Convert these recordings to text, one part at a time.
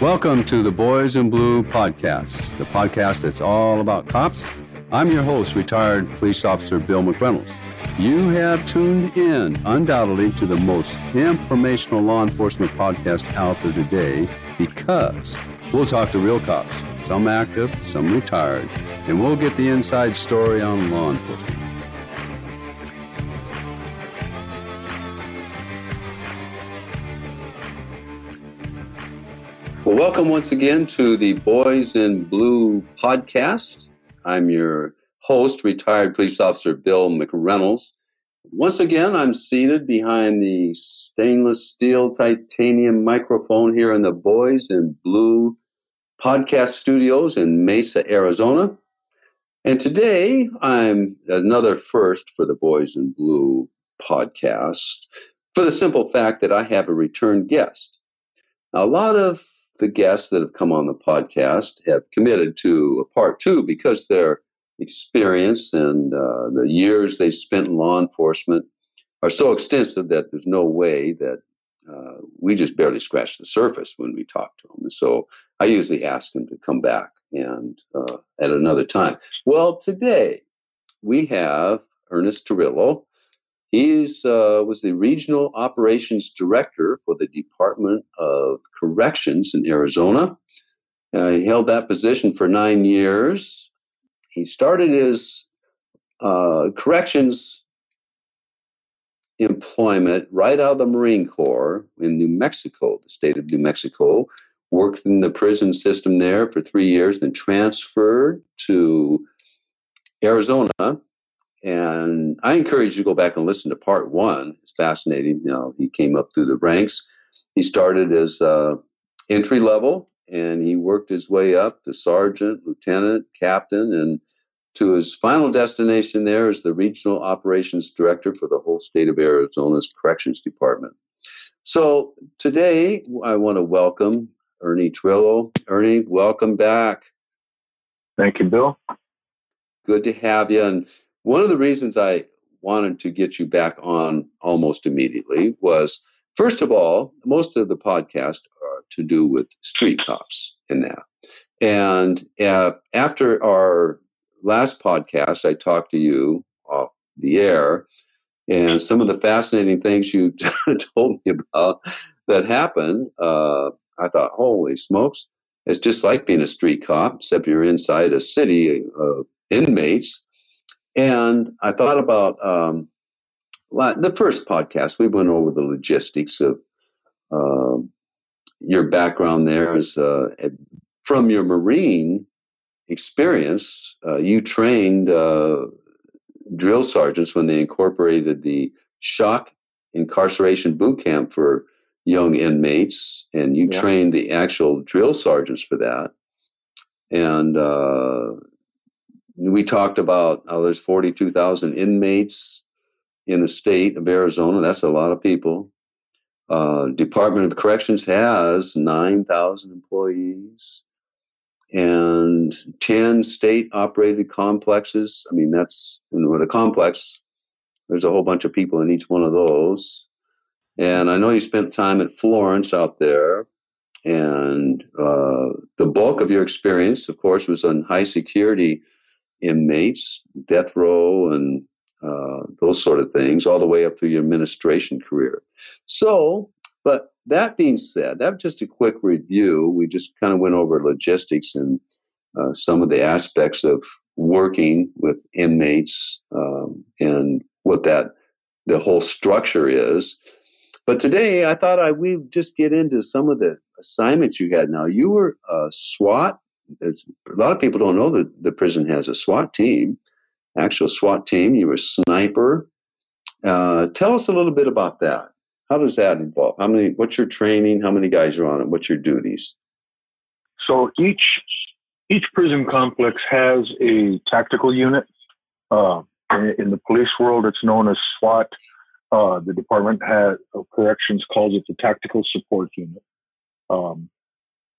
Welcome to the Boys in Blue podcast, the podcast that's all about cops. I'm your host, retired police officer Bill McReynolds. You have tuned in undoubtedly to the most informational law enforcement podcast out there today because we'll talk to real cops, some active, some retired, and we'll get the inside story on law enforcement. Well, welcome once again to the Boys in Blue podcast. I'm your host, retired police officer Bill McReynolds. Once again, I'm seated behind the stainless steel titanium microphone here in the Boys in Blue podcast studios in Mesa, Arizona. And today, I'm another first for the Boys in Blue podcast for the simple fact that I have a return guest. A lot of the guests that have come on the podcast have committed to a part two because their experience and uh, the years they spent in law enforcement are so extensive that there's no way that uh, we just barely scratch the surface when we talk to them. And so I usually ask them to come back and uh, at another time. Well, today we have Ernest Torillo. He uh, was the regional operations director for the Department of Corrections in Arizona. Uh, he held that position for nine years. He started his uh, corrections employment right out of the Marine Corps in New Mexico, the state of New Mexico. Worked in the prison system there for three years, then transferred to Arizona and I encourage you to go back and listen to part one. It's fascinating. You know, he came up through the ranks. He started as uh, entry level and he worked his way up to sergeant, lieutenant, captain, and to his final destination there as the regional operations director for the whole state of Arizona's corrections department. So today I want to welcome Ernie Torillo. Ernie, welcome back. Thank you, Bill. Good to have you. And one of the reasons I wanted to get you back on almost immediately was first of all, most of the podcast are to do with street cops and that. And uh, after our last podcast, I talked to you off the air, and some of the fascinating things you told me about that happened, uh, I thought, holy smokes, it's just like being a street cop, except you're inside a city of inmates and I thought about um, the first podcast. We went over the logistics of uh, your background there is uh, from your Marine experience. Uh, you trained uh, drill sergeants when they incorporated the shock incarceration boot camp for young inmates, and you yeah. trained the actual drill sergeants for that. And uh, we talked about there's 42,000 inmates in the state of Arizona. That's a lot of people. Uh, Department of Corrections has 9,000 employees and 10 state operated complexes. I mean, that's know, a complex, there's a whole bunch of people in each one of those. And I know you spent time at Florence out there. And uh, the bulk of your experience, of course, was on high security inmates, death row, and uh, those sort of things, all the way up through your administration career. So, but that being said, that's just a quick review. We just kind of went over logistics and uh, some of the aspects of working with inmates um, and what that the whole structure is. But today, I thought I we'd just get into some of the assignments you had. Now, you were a SWAT a lot of people don't know that the prison has a SWAT team, actual SWAT team. You were a sniper. Uh, tell us a little bit about that. How does that involve? How many? What's your training? How many guys are on it? What's your duties? So each each prison complex has a tactical unit. Uh, in, the police world, it's known as SWAT. Uh, the Department of Corrections calls it the Tactical Support Unit. Um,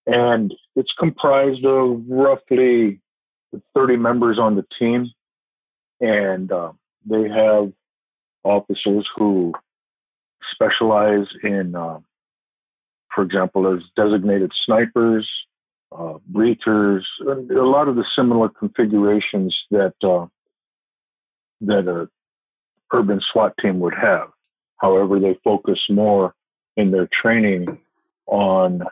and it's comprised of roughly 30 members on the team, and uh, they have officers who specialize in uh, for example, as designated snipers, uh, breachers, a lot of the similar configurations that uh, that a urban SWAT team would have. However, they focus more in their training on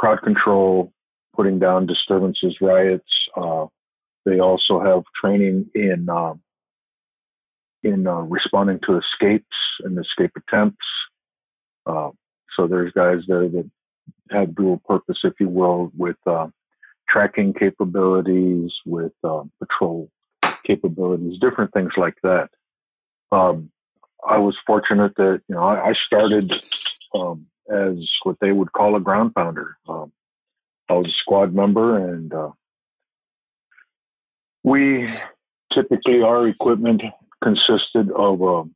crowd control, putting down disturbances, riots. Uh, they also have training in um, in uh, responding to escapes and escape attempts. Uh, so there's guys there that have dual purpose, if you will, with uh, tracking capabilities, with uh, patrol capabilities, different things like that. Um, I was fortunate that you know I, I started um, as what they would call a ground pounder. Um, I was a squad member, and uh, we typically our equipment consisted of um,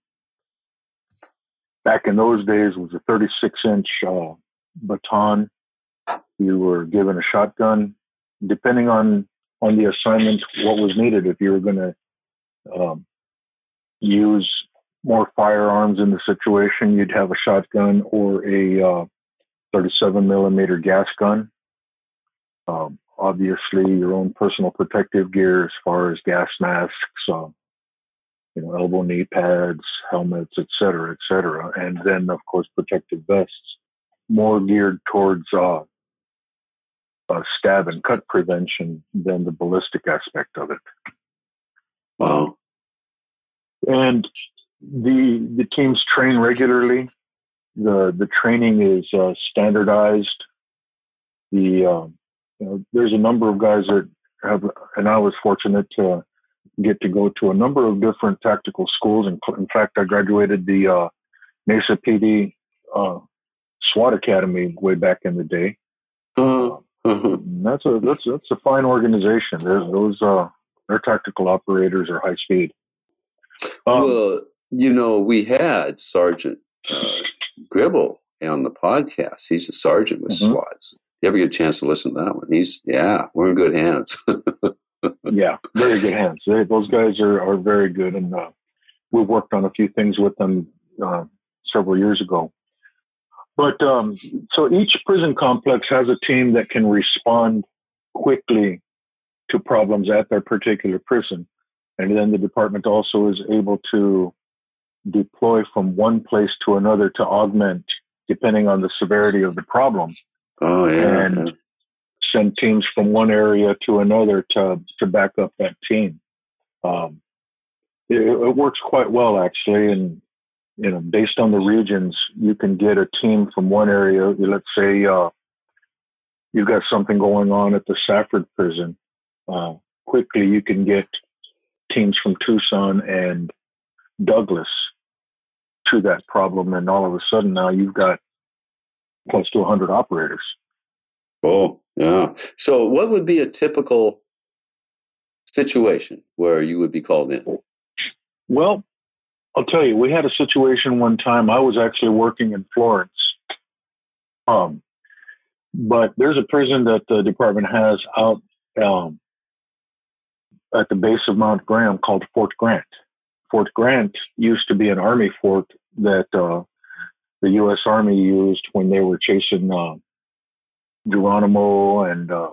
back in those days was a 36 inch uh, baton. You were given a shotgun, depending on on the assignment, what was needed. If you were going to um, use more firearms in the situation, you'd have a shotgun or a uh, 37 millimeter gas gun. Um, obviously, your own personal protective gear as far as gas masks, uh, you know, elbow knee pads, helmets, et cetera, et cetera. And then, of course, protective vests, more geared towards uh, uh, stab and cut prevention than the ballistic aspect of it. Wow. And the the teams train regularly. The the training is uh, standardized. The um, you know, there's a number of guys that have, and I was fortunate to get to go to a number of different tactical schools. And in fact, I graduated the uh, Mesa PD uh, SWAT Academy way back in the day. Uh-huh. Uh-huh. That's a that's that's a fine organization. There's those uh, their tactical operators are high speed. Um, well, you know, we had Sergeant uh, Gribble on the podcast. He's a sergeant with mm-hmm. SWATs. You ever get a chance to listen to that one? He's yeah, we're in good hands. yeah, very good hands. They, those guys are, are very good, and uh, we've worked on a few things with them uh, several years ago. But um, so each prison complex has a team that can respond quickly to problems at their particular prison, and then the department also is able to deploy from one place to another to augment, depending on the severity of the problem. Oh yeah. And send teams from one area to another to to back up that team. Um, it, it, works quite well actually, and you know, based on the regions, you can get a team from one area. Let's say uh, you've got something going on at the Safford prison. Uh, quickly, you can get teams from Tucson and Douglas to that problem, and all of a sudden now you've got close to 100 operators. Oh, yeah. So, what would be a typical situation where you would be called in? Well, I'll tell you, we had a situation one time. I was actually working in Florence. Um, but there's a prison that the department has out um, at the base of Mount Graham called Fort Grant. Fort Grant used to be an army fort that uh, the U.S. Army used when they were chasing uh, Geronimo and uh,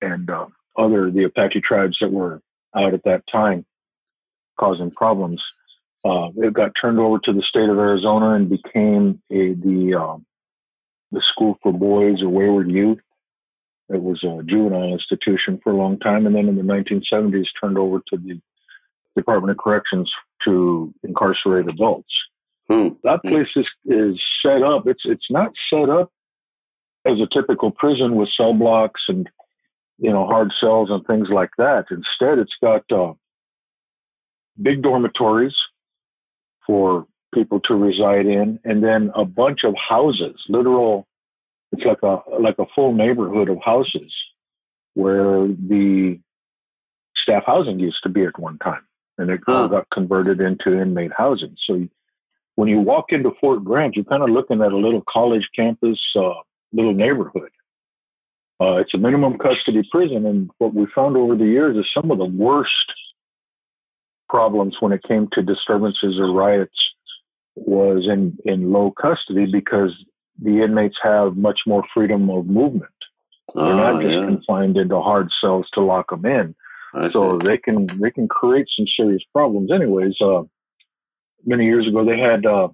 and uh, other the Apache tribes that were out at that time, causing problems. Uh, it got turned over to the state of Arizona and became a the um, the school for boys or wayward youth. It was a juvenile institution for a long time, and then in the 1970s, turned over to the Department of Corrections to incarcerate adults. Hmm. That place is, is set up. It's it's not set up as a typical prison with cell blocks and you know hard cells and things like that. Instead, it's got uh, big dormitories for people to reside in, and then a bunch of houses, literal. It's like a like a full neighborhood of houses where the staff housing used to be at one time, and it huh. got converted into inmate housing. So when you walk into Fort Grant, you're kind of looking at a little college campus, uh, little neighborhood. Uh, it's a minimum custody prison, and what we found over the years is some of the worst problems when it came to disturbances or riots was in in low custody because the inmates have much more freedom of movement. They're not Ah, just yeah. confined into hard cells to lock them in. I so see. they can they can create some serious problems. Anyways, uh, many years ago they had uh,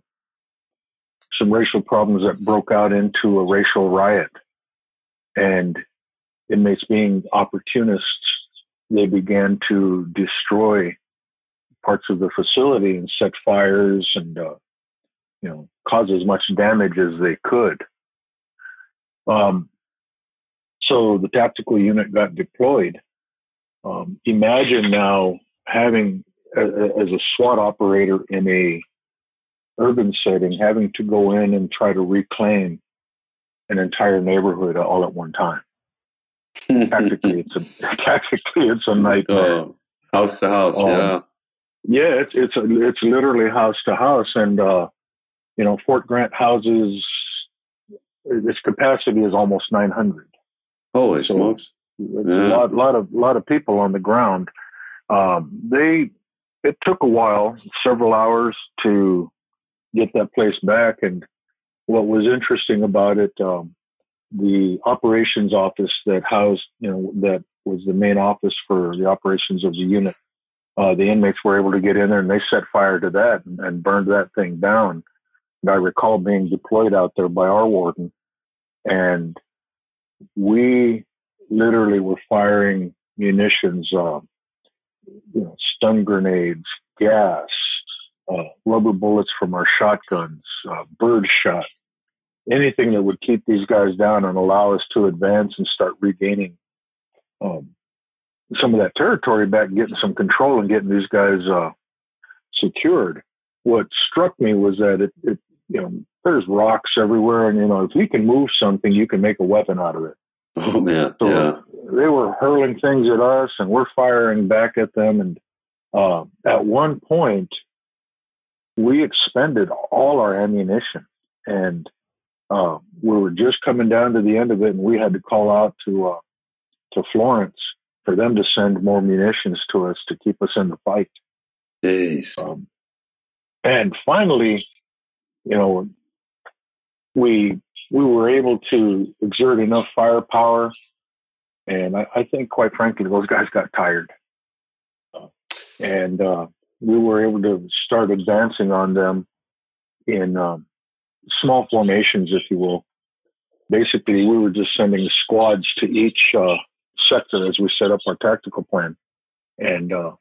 some racial problems that broke out into a racial riot, and inmates being opportunists, they began to destroy parts of the facility and set fires and uh, you know cause as much damage as they could. Um, so the tactical unit got deployed. Um, imagine now having a, a- as a SWAT operator in a urban setting, having to go in and try to reclaim an entire neighborhood all at one time. Tactically, it's a tactically it's a nightmare. Oh, house to house, Um, yeah. Yeah, it's it's a, it's literally house to house, and uh, you know Fort Grant houses its capacity is almost 900. Holy so- smokes. Yeah. a lot, lot of lot of people on the ground. Um, they it took a while, several hours to get that place back. And what was interesting about it, um, the operations office that housed, you know, that was the main office for the operations of the unit. Uh, the inmates were able to get in there and they set fire to that and, and burned that thing down. And I recall being deployed out there by our warden, and we literally we were firing munitions, uh, you know, stun grenades, gas, uh, rubber bullets from our shotguns, uh, bird shot, anything that would keep these guys down and allow us to advance and start regaining um, some of that territory back, getting some control and getting these guys uh, secured. What struck me was that it, it, you know, there's rocks everywhere, and you know, if you can move something, you can make a weapon out of it. Oh man, So yeah. they were hurling things at us, and we're firing back at them. And uh, at one point, we expended all our ammunition, and uh, we were just coming down to the end of it, and we had to call out to uh, to Florence for them to send more munitions to us to keep us in the fight. Jeez. Um, and finally, you know, we we were able to exert enough firepower, and I, I think, quite frankly, those guys got tired, and uh, we were able to start advancing on them in um, small formations, if you will. Basically, we were just sending squads to each uh, sector as we set up our tactical plan, and uh,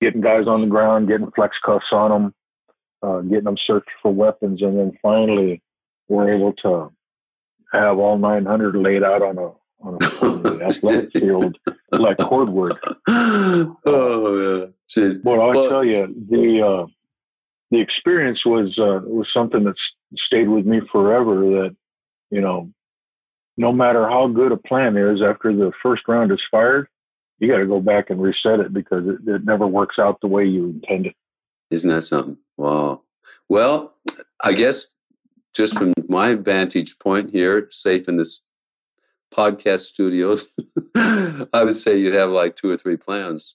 getting guys on the ground, getting flex cuffs on them, uh, getting them searched for weapons, and then finally we're able to have all 900 laid out on a on a, on the athletic field like cordwood. oh yeah. Jeez. But I'll Well- tell you, the uh, the experience was uh, was something that stayed with me forever. That you know, no matter how good a plan is, after the first round is fired, you got to go back and reset it because it, it never works out the way you intended. Isn't that something? Wow. Well, I guess just from my vantage point here, safe in this podcast studio, I would say you'd have like two or three plans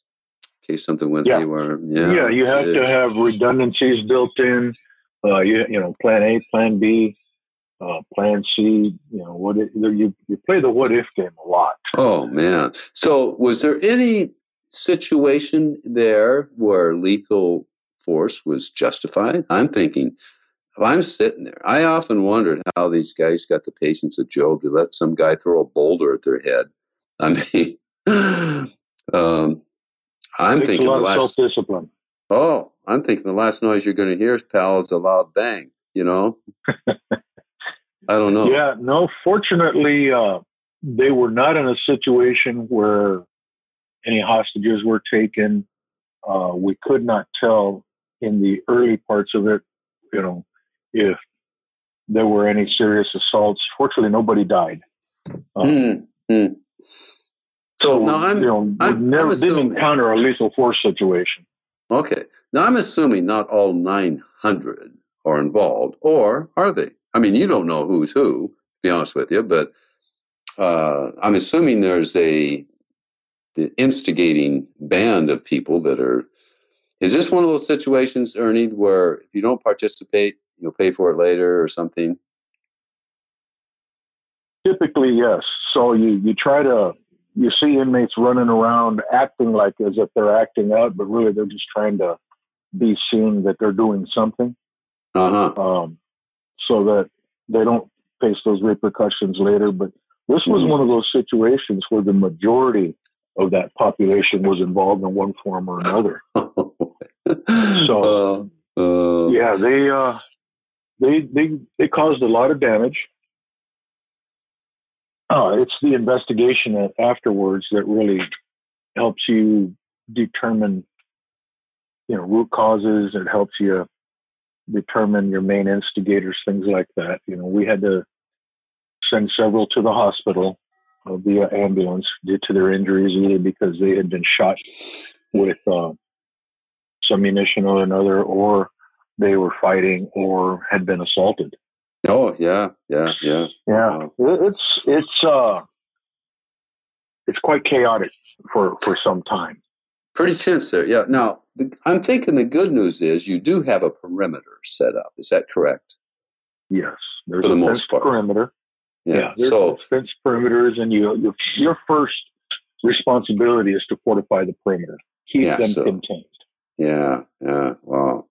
in case something went Yeah. anywhere. Yeah. Yeah, you have to have redundancies built in. Uh, you you know, plan A, plan B, uh, plan C. You know, what it, you you play the what if game a lot. Oh man. So was there any situation there where lethal force was justified? I'm thinking if I'm sitting there, I often wondered how these guys got the patience of Job to let some guy throw a boulder at their head. I mean um, I'm Takes thinking the last discipline. oh, I'm thinking the last noise you're gonna hear, pal, is a loud bang, you know? I don't know. Yeah, no. Fortunately, uh, they were not in a situation where any hostages were taken. Uh, we could not tell in the early parts of it, you know, if there were any serious assaults. Fortunately, nobody died. Uh, Hmm, hmm. So now I'm you know, I'm- I'm never didn't encounter a lethal force situation. Okay. Now I'm assuming not all 900 are involved, or are they? I mean, you don't know who's who, to be honest with you, but uh, I'm assuming there's a the instigating band of people that are. Is this one of those situations, Ernie, where if you don't participate, you'll pay for it later or something? Typically, yes. So you you try to you see inmates running around acting like as if they're acting out, but really they're just trying to be seen that they're doing something. Uh-huh. Um, so that they don't face those repercussions later. But this was Mhm. one of those situations where the majority of that population was involved in one form or another. so, uh, uh, Yeah, they uh, they they they caused a lot of damage. Uh, it's the investigation afterwards that really helps you determine, you know, root causes. It helps you determine your main instigators, things like that. You know, we had to send several to the hospital uh, via ambulance due to their injuries, either because they had been shot with uh, some munition or another, or they were fighting or had been assaulted. oh, yeah, yeah, yeah. Yeah, Wow. It's it's uh it's quite chaotic for for some time. Pretty tense there. Yeah. Now, I'm thinking the good news is you do have a perimeter set up. Is that correct? Yes, there's For the a most part. perimeter. Yeah, there's so, fenced perimeters, and you, you your first responsibility is to fortify the perimeter, keep Yeah, them so- contained. yeah, yeah. Wow.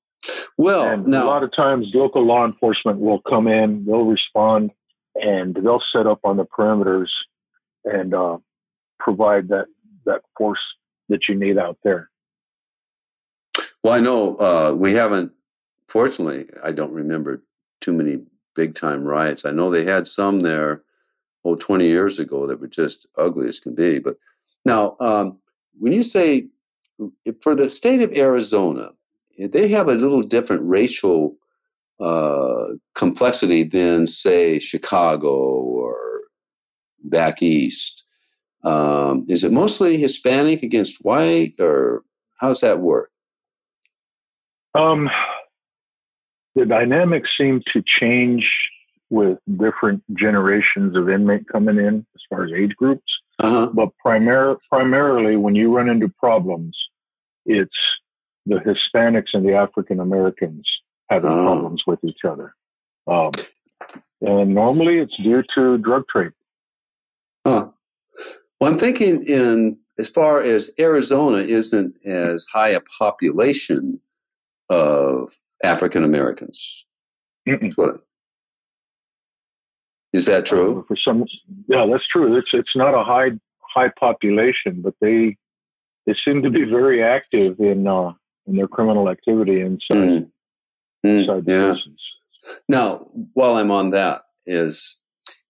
Well, and now, a lot of times, local law enforcement will come in, they'll respond, and they'll set up on the perimeters and uh, provide that that force that you need out there. well, I know uh, we haven't. Fortunately, I don't remember too many big time riots. I know they had some there, oh, 20 years ago that were just ugly as can be. But now, um, when you say for the state of Arizona, they have a little different racial uh, complexity than, say, Chicago or back east. Um, is it mostly Hispanic against white, or how's that work? Um, the dynamics seem to change with different generations of inmate coming in as far as age groups. Uh-huh. But primar- primarily, when you run into problems, it's the Hispanics and the African Americans having Oh. problems with each other. Um, and normally it's due to drug trade. Huh. Well, I'm thinking in as far as Arizona isn't as high a population of African Americans. Is that true? Uh, for some, yeah, that's true. It's it's not a high high population, but they they seem to be very active in uh, in their criminal activity inside Mm. Mm, inside yeah. prisons. Now, while I'm on that, is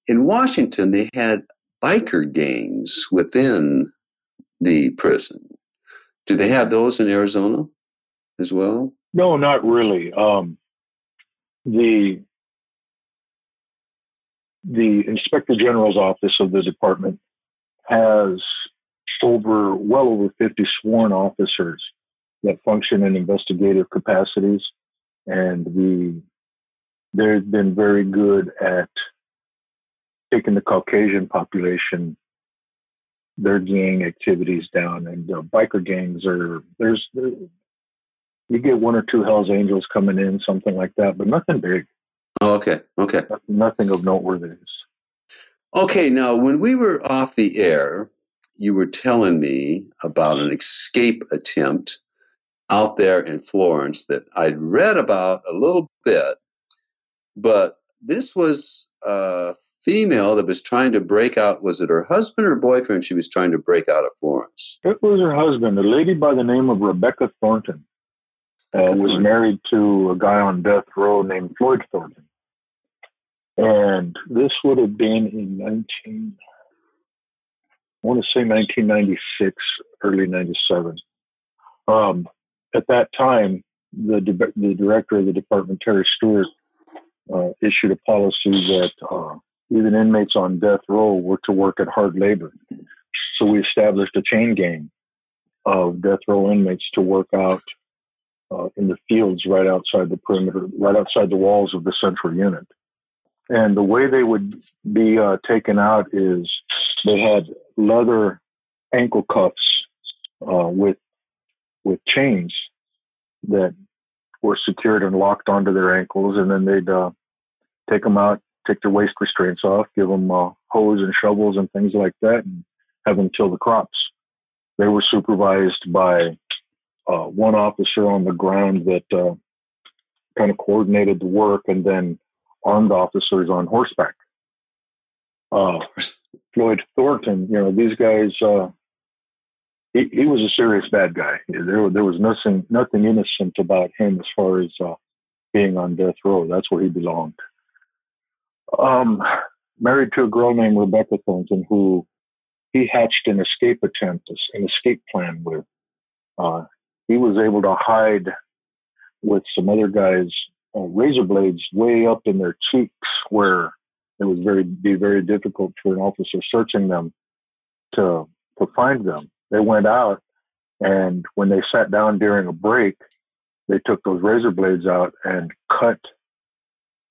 in Washington they had biker gangs within the prison. Do they have those in Arizona as well? No, not really. Um, the the inspector general's office of the department has over well over 50 sworn officers that function in investigative capacities and the they've been very good at taking the caucasian population their gang activities down and uh, biker gangs are there's there, you get one or two Hell's Angels coming in, something like that, but nothing big, Oh, okay, okay. nothing, nothing of noteworthiness. Okay, now when we were off the air, you were telling me about an escape attempt out there in Florence that I'd read about a little bit, but this was a female that was trying to break out. Was it her husband or boyfriend? She was trying to break out of Florence. It was her husband, a lady by the name of Rebecca Thornton, uh, was Thornton. married to a guy on death row named Floyd Thornton. And this would have been in 19, I want to say 1996, early 97. Um, at that time, the, the director of the department, Terry Stewart, uh, issued a policy that uh, even inmates on death row were to work at hard labor. So we established a chain gang of death row inmates to work out uh, in the fields right outside the perimeter, right outside the walls of the central unit. And the way they would be uh, taken out is they had leather ankle cuffs uh, with with chains that were secured and locked onto their ankles, and then they'd uh, take them out take their waist restraints off, give them uh, hose and shovels and things like that, and have them till the crops. They were supervised by uh, one officer on the ground that uh, kind of coordinated the work, and then armed officers on horseback. Uh, Floyd Thornton, you know, these guys. He, he was a serious bad guy. There, there was nothing, nothing innocent about him as far as uh, being on death row. That's where he belonged. Um, married to a girl named Rebecca Thornton, who he hatched an escape attempt, an escape plan with. Uh, he was able to hide with some other guys uh, razor blades way up in their cheeks, where it would very be very difficult for an officer searching them to to find them. They went out, and when they sat down during a break, they took those razor blades out and cut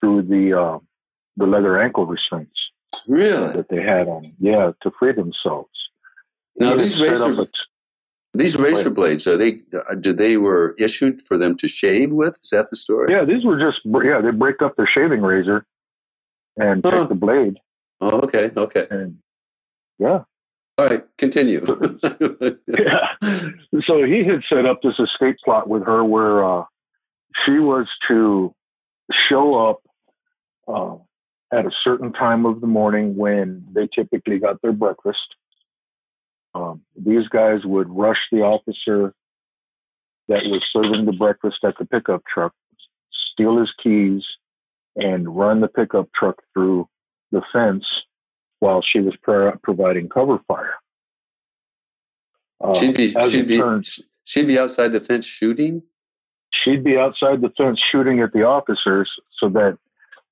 through the uh, the leather ankle restraints. Really? That they had on, yeah, to free themselves. Now these razor these razor blades are they? Uh, did they were issued for them to shave with? Is that the story? Yeah, these were just yeah. They break up their shaving razor and take the blade. Oh, okay, okay. And yeah. All right, continue. yeah. So he had set up this escape plot with her where uh, she was to show up uh, at a certain time of the morning when they typically got their breakfast. Um, these guys would rush the officer that was serving the breakfast at the pickup truck, steal his keys, and run the pickup truck through the fence while she was pro- providing cover fire. Uh, she'd be she'd be she'd be outside the fence shooting. She'd be outside the fence shooting at the officers so that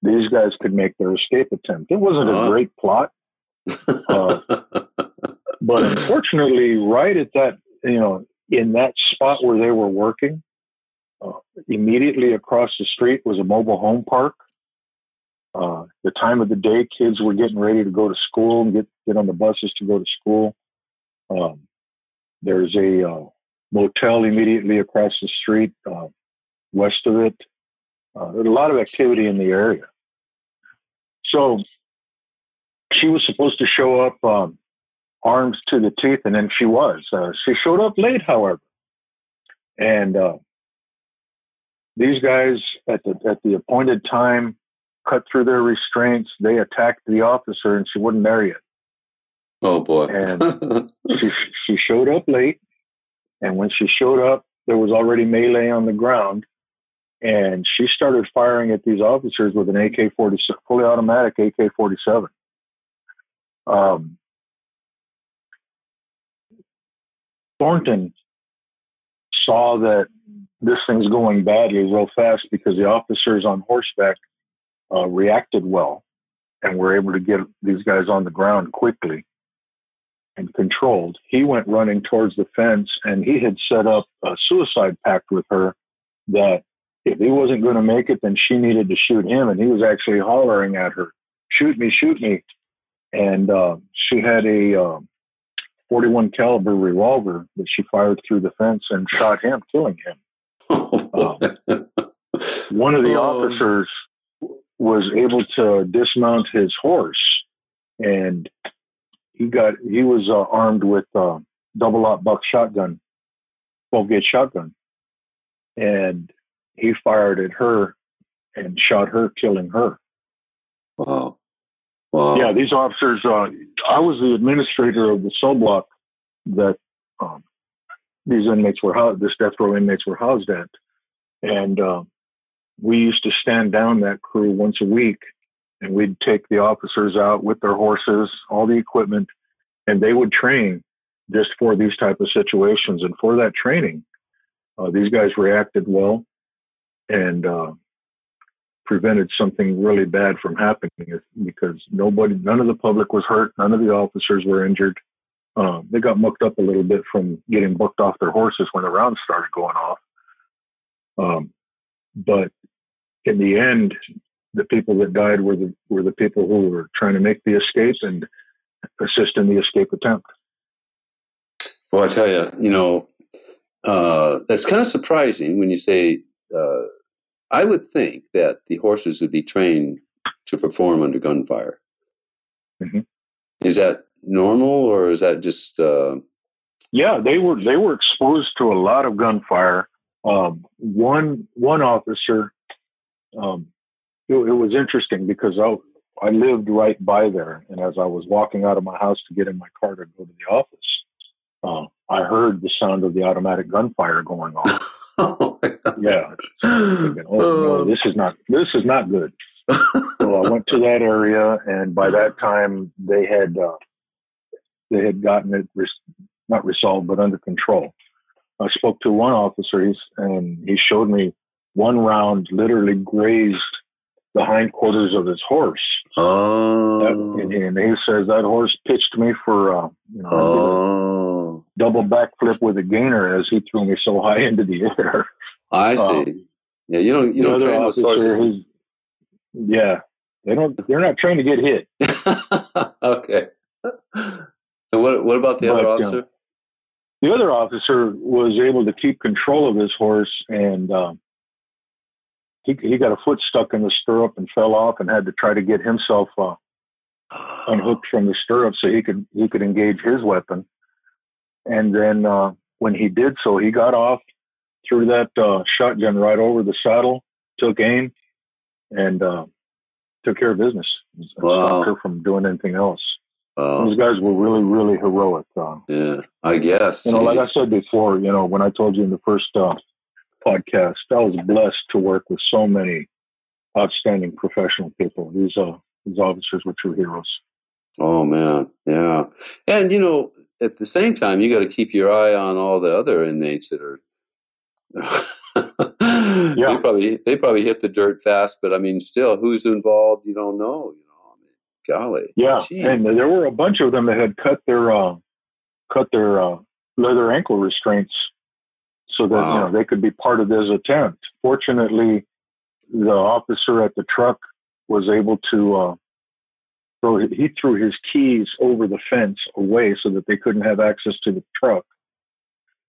these guys could make their escape attempt. It wasn't uh-huh. a great plot, uh, but unfortunately, right at that you know in that spot where they were working, uh, immediately across the street was a mobile home park uh, the time of the day kids were getting ready to go to school and get, get on the buses to go to school. Um, there's a uh, motel immediately across the street, uh, west of it. Uh, there's a lot of activity in the area. So she was supposed to show up um, to the teeth, and then she was. Uh, she showed up late, however, and uh, these guys at the at the appointed time cut through their restraints. They attacked the officer, and she wouldn't marry it. Oh boy! and she she showed up late, and when she showed up, there was already melee on the ground, and she started firing at these officers with an AK forty fully automatic AK forty seven. Um, Thornton saw that this thing's going badly real fast because the officers on horseback uh, reacted well and were able to get these guys on the ground quickly and controlled. He went running towards the fence and he had set up a suicide pact with her that if he wasn't going to make it, then she needed to shoot him. And he was actually hollering at her, shoot me, shoot me. And uh, she had a uh, 41 caliber revolver that she fired through the fence and shot him, killing him. Uh, one of the oh. officers was able to dismount his horse, and he got he was uh, armed with uh, double aught buck shotgun, twelve gauge shotgun, and he fired at her and shot her, killing her. Wow. Wow. Yeah, these officers. Uh, I was the administrator of the cell block that um, these inmates were housed. This death row inmates were housed at, and uh, we used to stand down that crew once a week and we'd take the officers out with their horses, all the equipment, and they would train just for these type of situations. And for that training, uh, these guys reacted well and uh, prevented something really bad from happening because nobody, none of the public was hurt, none of the officers were injured. Um, they got mucked up a little bit from getting bucked off their horses when the rounds started going off. Um, but in the end, the people that died were the were the people who were trying to make the escape and assist in the escape attempt. Well, I tell you, you know, uh, that's kind of surprising when you say. Uh, I would think that the horses would be trained to perform under gunfire. Mhm. Is that normal, or is that just? Uh, Yeah, they were they were exposed to a lot of gunfire. Um, one one officer, um, it, it was interesting because I I lived right by there, and as I was walking out of my house to get in my car to go to the office, uh, I heard the sound of the automatic gunfire going on. oh my God. Yeah, thinking, oh no, this is not this is not good. So I went to that area, and by that time they had uh, they had gotten it res- not resolved, but under control. I spoke to one officer, and he showed me one round literally grazed the hindquarters of his horse. Oh. That, and, and he says that horse pitched me for uh, you know oh. double backflip with a gainer as he threw me so high into the air. I see. Um, yeah, you don't you don't train those horses. yeah, they don't. They're not trying to get hit. okay. And what what about the But, other uh, officer? The other officer was able to keep control of his horse, and um, he he got a foot stuck in the stirrup and fell off, and had to try to get himself uh, unhooked from the stirrup so he could he could engage his weapon. And then uh, when he did so, he got off, threw that uh, shotgun right over the saddle, took aim, and uh, took care of business. Wow. Stopped her from doing anything else. Oh, Those guys were really, really heroic. Uh, yeah, I guess. you know, like I said before, you know, when I told you in the first uh, podcast, I was blessed to work with so many outstanding professional people. These uh, these officers were true heroes. Oh man, yeah. And you know, at the same time, you got to keep your eye on all the other inmates that are. They Yeah. probably they probably hit the dirt fast, but I mean, still, who's involved? You don't know. You know, I mean, golly. Yeah, and there were a bunch of them that had cut their uh, cut their uh, leather ankle restraints so that Wow. you know they could be part of this attempt. Fortunately, the officer at the truck was able to uh, throw. He threw his keys over the fence away so that they couldn't have access to the truck,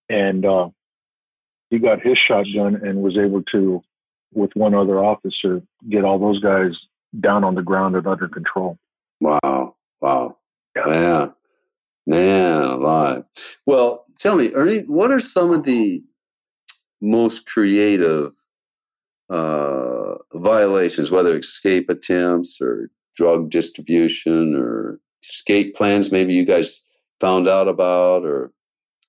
and uh, he got his shotgun and was able to, with one other officer, get all those guys down on the ground and under control. Wow. Wow. Yeah. Man. Man alive. Well, tell me, Ernie, what are some of the most creative uh, violations, whether escape attempts or drug distribution or escape plans maybe you guys found out about or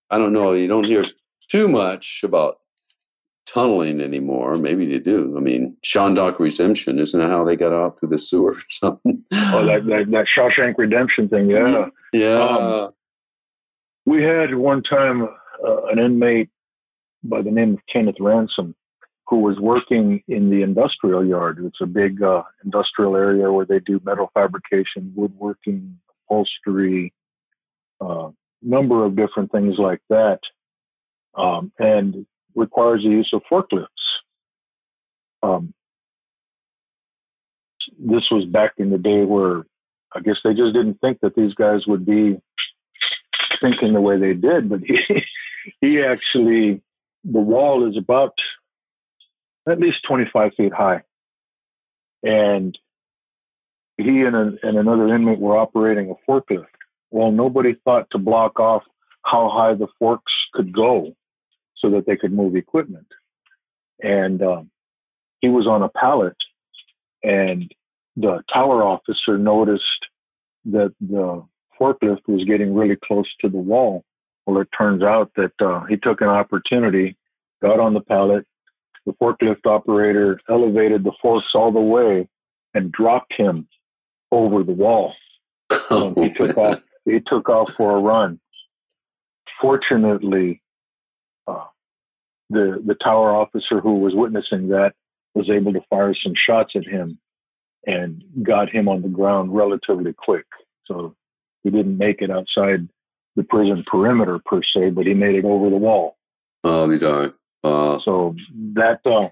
I don't know, you don't hear too much about tunneling anymore. Maybe you do. I mean, Shondock Redemption, isn't that how they got out through the sewer or something? Oh, that, that, that Shawshank Redemption thing, yeah. Yeah. Um, We had one time uh, an inmate by the name of Kenneth Ransom who was working in the industrial yard. It's a big uh, industrial area where they do metal fabrication, woodworking, upholstery, uh, number of different things like that, um, and requires the use of forklifts. Um, this was back in the day where I guess they just didn't think that these guys would be thinking the way they did, but he he actually the wall is about at least 25 feet high, and he and, a, and another inmate were operating a forklift. Well, nobody thought to block off how high the forks could go so that they could move equipment, and um, he was on a pallet, and the tower officer noticed that the forklift was getting really close to the wall. Well, it turns out that uh, he took an opportunity, got on the pallet. The forklift operator elevated the forks all the way and dropped him over the wall. And he took off. He took off for a run. Fortunately, uh, the the tower officer who was witnessing that was able to fire some shots at him and got him on the ground relatively quick. So he didn't make it outside the prison perimeter per se, but he made it over the wall. Oh, be darned. Uh, So that uh,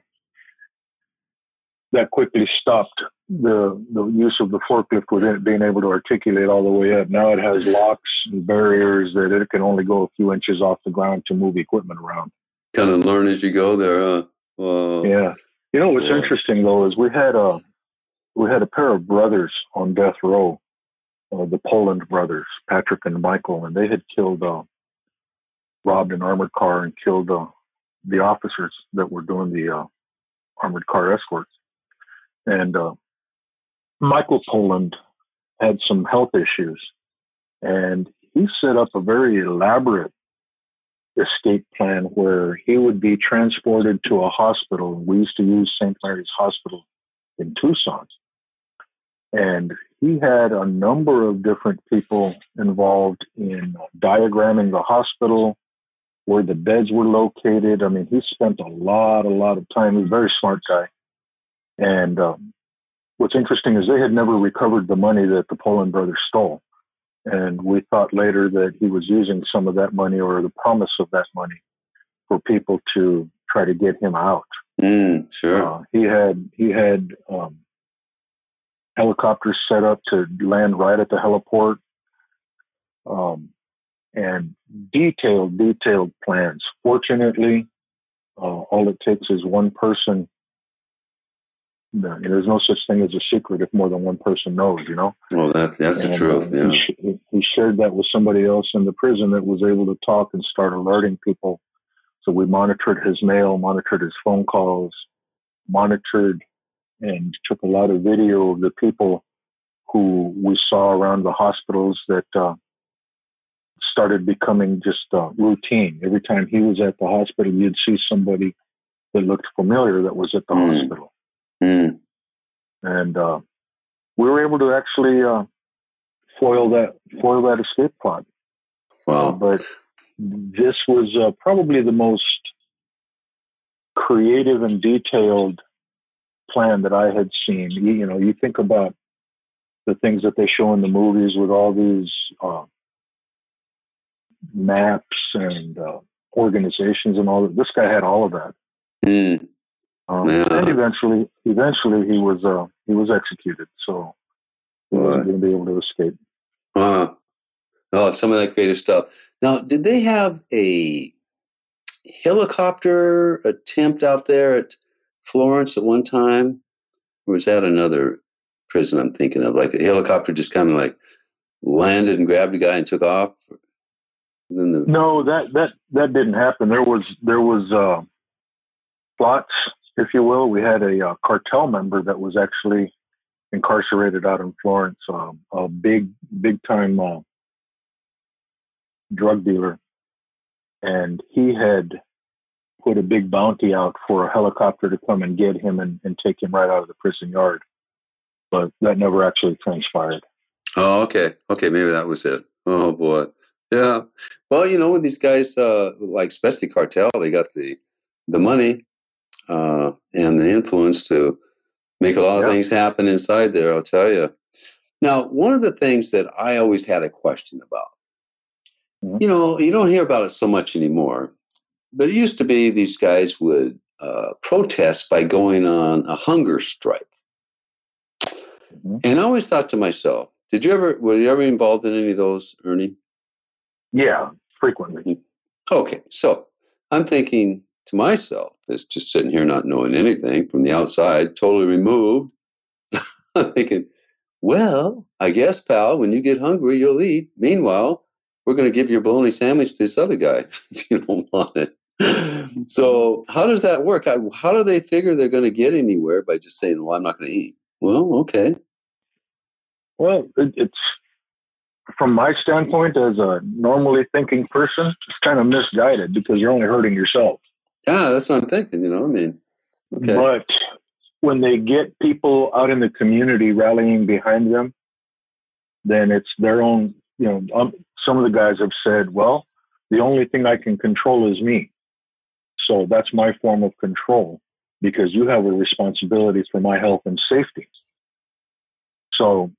that quickly stopped the the use of the forklift within it being able to articulate all the way up. Now it has locks and barriers that it can only go a few inches off the ground to move equipment around. kind of learn as you go there, huh? Wow. Yeah. You know what's Yeah. interesting though is we had a we had a pair of brothers on death row, uh, the Poland brothers, Patrick and Michael, and they had killed, uh, robbed an armored car and killed uh, the officers that were doing the uh, armored car escorts. And uh, Michael Poland had some health issues, and he set up a very elaborate escape plan where he would be transported to a hospital. We used to use St. Mary's Hospital in Tucson. And he had a number of different people involved in diagramming the hospital, where the beds were located. I mean, he spent a lot, a lot of time. He's a very smart guy. And um, what's interesting is they had never recovered the money that the Poland brothers stole. And we thought later that he was using some of that money or the promise of that money for people to try to get him out. Mm, sure. Uh, he had he had um, helicopters set up to land right at the heliport, um, and detailed detailed plans. Fortunately, uh, all it takes is one person there's no such thing as a secret if more than one person knows, you know? Well, that, that's and, the truth. Uh, yeah. He, he, shared that with somebody else in the prison that was able to talk and start alerting people. So we monitored his mail, monitored his phone calls, monitored and took a lot of video of the people who we saw around the hospitals that uh, started becoming just uh, routine. Every time he was at the hospital, you'd see somebody that looked familiar that was at the mm. hospital. Mm. And uh, we were able to actually uh, foil that foil that escape plot. Wow! but this was uh, probably the most creative and detailed plan that I had seen. You, you, know, you think about the things that they show in the movies with all these uh, maps and uh, organizations and all that. This guy had all of that. Mm. Um. And eventually, eventually he was uh, he was executed. So he wasn't going to be able to escape. Uh, oh, some of that creative stuff. Now, did they have a helicopter attempt out there at Florence at one time? Or was that another prison I'm thinking of? Like a helicopter just kind of like landed and grabbed a guy and took off? The... no, that that that didn't happen. There was there was uh, plots if you will. We had a uh, cartel member that was actually incarcerated out in Florence, um, a big, big time uh, drug dealer. And he had put a big bounty out for a helicopter to come and get him and, and take him right out of the prison yard. But that never actually transpired. Oh, okay. Okay, maybe that was it. Oh boy. Yeah. Well, you know, with these guys, uh, like especially cartel, they got the the money uh, and the influence to make a lot of things happen inside there. I'll tell you. Now, one of the things that I always had a question about, mm-hmm. you know, you don't hear about it so much anymore, but it used to be these guys would uh, protest by going on a hunger strike. Mm-hmm. And I always thought to myself, did you ever, were you ever involved in any of those, Ernie? Yeah, frequently. Mm-hmm. Okay, so I'm thinking, to myself as just sitting here not knowing anything from the outside, totally removed. I'm thinking, well, I guess, pal, when you get hungry, you'll eat. Meanwhile, we're going to give your bologna sandwich to this other guy if you don't want it. So, how does that work? How, do they figure they're going to get anywhere by just saying, well, I'm not going to eat? Well, okay. Well, it, it's from my standpoint as a normally thinking person, it's kind of misguided because you're only hurting yourself. Yeah, that's what I'm thinking. You know, I mean, okay. But when they get people out in the community rallying behind them, then it's their own. You know, um, some of the guys have said, "Well, the only thing I can control is me." So that's my form of control because you have a responsibility for my health and safety. So,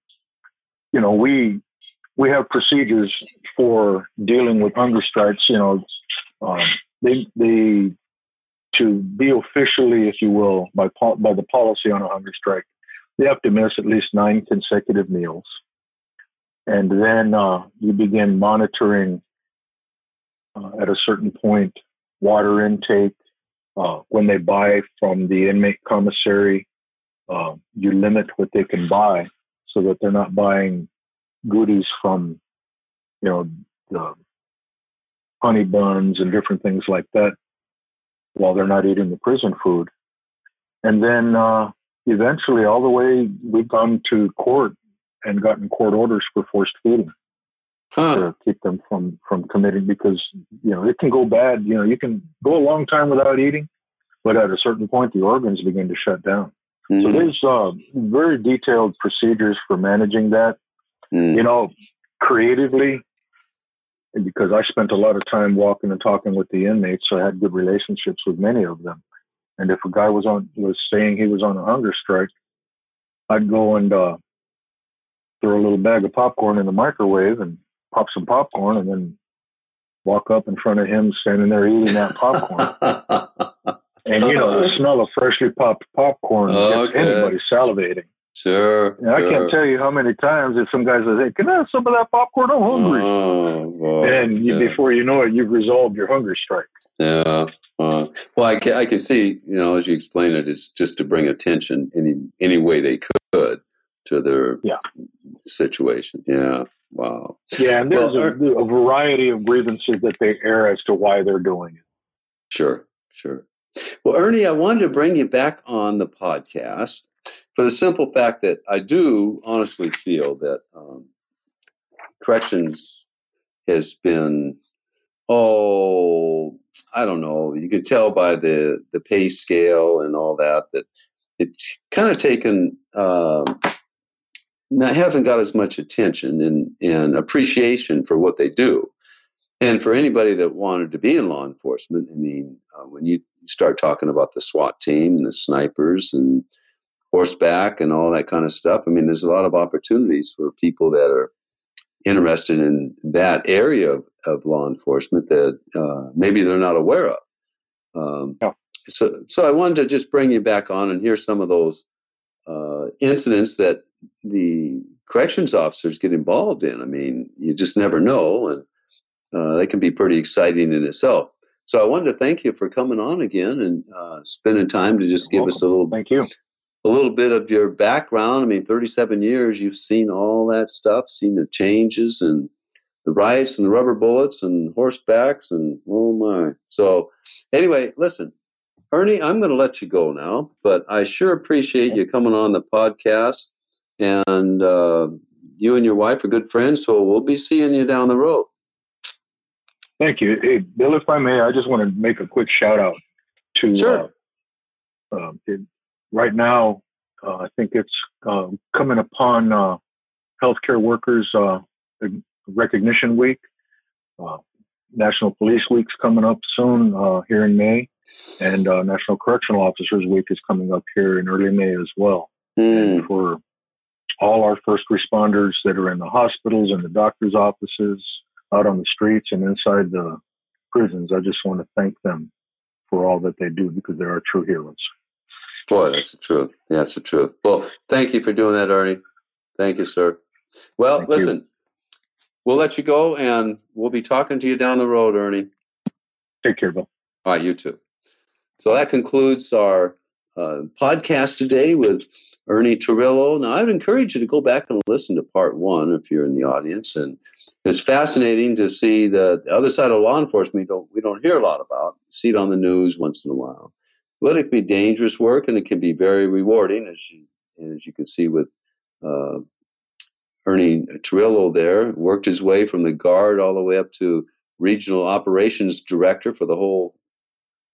you know, we we have procedures for dealing with hunger strikes. You know, um, they they to be officially, if you will, by, by the policy on a hunger strike, they have to miss at least nine consecutive meals. And then uh, you begin monitoring uh, at a certain point water intake. Uh, when they buy from the inmate commissary, uh, you limit what they can buy so that they're not buying goodies from, you know, the honey buns and different things like that while they're not eating the prison food. And then uh, eventually, all the way, we've gone to court and gotten court orders for forced feeding huh. to keep them from from committing because you know it can go bad. You know, you can go a long time without eating, but at a certain point, the organs begin to shut down. Mm-hmm. So there's uh, very detailed procedures for managing that. Mm. You know, creatively, because I spent a lot of time walking and talking with the inmates, so I had good relationships with many of them. And if a guy was on was saying he was on a hunger strike, I'd go and uh, throw a little bag of popcorn in the microwave and pop some popcorn, and then walk up in front of him standing there eating that popcorn. and you know the smell of freshly popped popcorn oh, gets anybody salivating. Sure. And I can't tell you how many times if some guy says, "Hey, can I have some of that popcorn? I'm hungry." Oh, and you, yeah. before you know it, you've resolved your hunger strike. Yeah. Uh, well, I can, I can see, you know, as you explain it, it's just to bring attention any any way they could to their yeah. situation. Yeah. Wow. Yeah, and there's well, a, a variety of grievances that they air as to why they're doing it. Sure, sure. Well, Ernie, I wanted to bring you back on the podcast for the simple fact that I do honestly feel that um, corrections has been, oh, I don't know. You could tell by the the pay scale and all that that it's kind of taken. Um, not haven't got as much attention and, and appreciation for what they do. And for anybody that wanted to be in law enforcement, I mean, uh, when you start talking about the SWAT team and the snipers and horseback and all that kind of stuff. I mean, there's a lot of opportunities for people that are interested in that area of, of law enforcement that uh, maybe they're not aware of. Um, yeah. So, so I wanted to just bring you back on and hear some of those uh, incidents that the corrections officers get involved in. I mean, you just never know, and uh, they can be pretty exciting in itself. So I wanted to thank you for coming on again and uh, spending time to just You're give welcome. us a little. Thank you a little bit of your background. I mean, 37 years, you've seen all that stuff, seen the changes and the riots and the rubber bullets and horsebacks and oh my. So, anyway, listen, Ernie, I'm going to let you go now, but I sure appreciate you coming on the podcast. And uh, you and your wife are good friends, so we'll be seeing you down the road. Thank you. Hey, Bill, if I may, I just want to make a quick shout out to sure. uh, uh, right now, uh, I think it's uh, coming upon uh, healthcare workers uh, recognition week. Uh, National Police Week's coming up soon uh, here in May, and National Correctional Officers Week is coming up here in early May as well. Mm. for all our first responders that are in the hospitals and the doctors' offices, out on the streets and inside the prisons, I just want to thank them for all that they do because they are true heroes. Boy, that's the truth. Yeah, that's the truth. Well, thank you for doing that, Ernie. Thank you, sir. Well, thank listen, you. we'll let you go and we'll be talking to you down the road, Ernie. Take care, Bill. All right, you too. So that concludes our uh, podcast today with Ernie Trujillo. Now, I would encourage you to go back and listen to part one if you're in the audience. And it's fascinating to see the, the other side of law enforcement we don't, we don't hear a lot about. See it on the news once in a while. But it can be dangerous work and it can be very rewarding, as you, as you can see with uh, Ernie Trujillo there, worked his way from the guard all the way up to regional operations director for the whole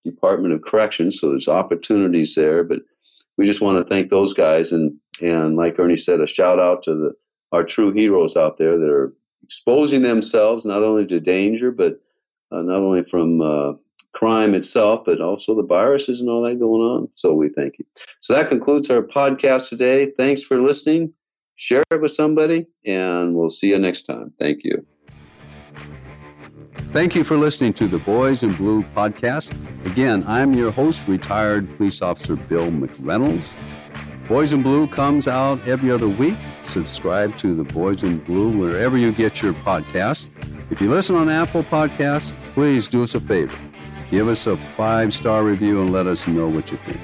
Department of Corrections. So there's opportunities there, but we just want to thank those guys and and like Ernie said, a shout out to the our true heroes out there that are exposing themselves not only to danger, but uh, not only from uh, crime itself, but also the viruses and all that going on. So we thank you. So that concludes our podcast today. Thanks for listening. Share it with somebody, and we'll see you next time. Thank you. Thank you for listening to the Boys in Blue podcast. Again, I'm your host, retired police officer Bill McReynolds. Boys in Blue comes out every other week. Subscribe to the Boys in Blue wherever you get your podcast. If you listen on Apple Podcasts, please do us a favor Give us a five star review and let us know what you think.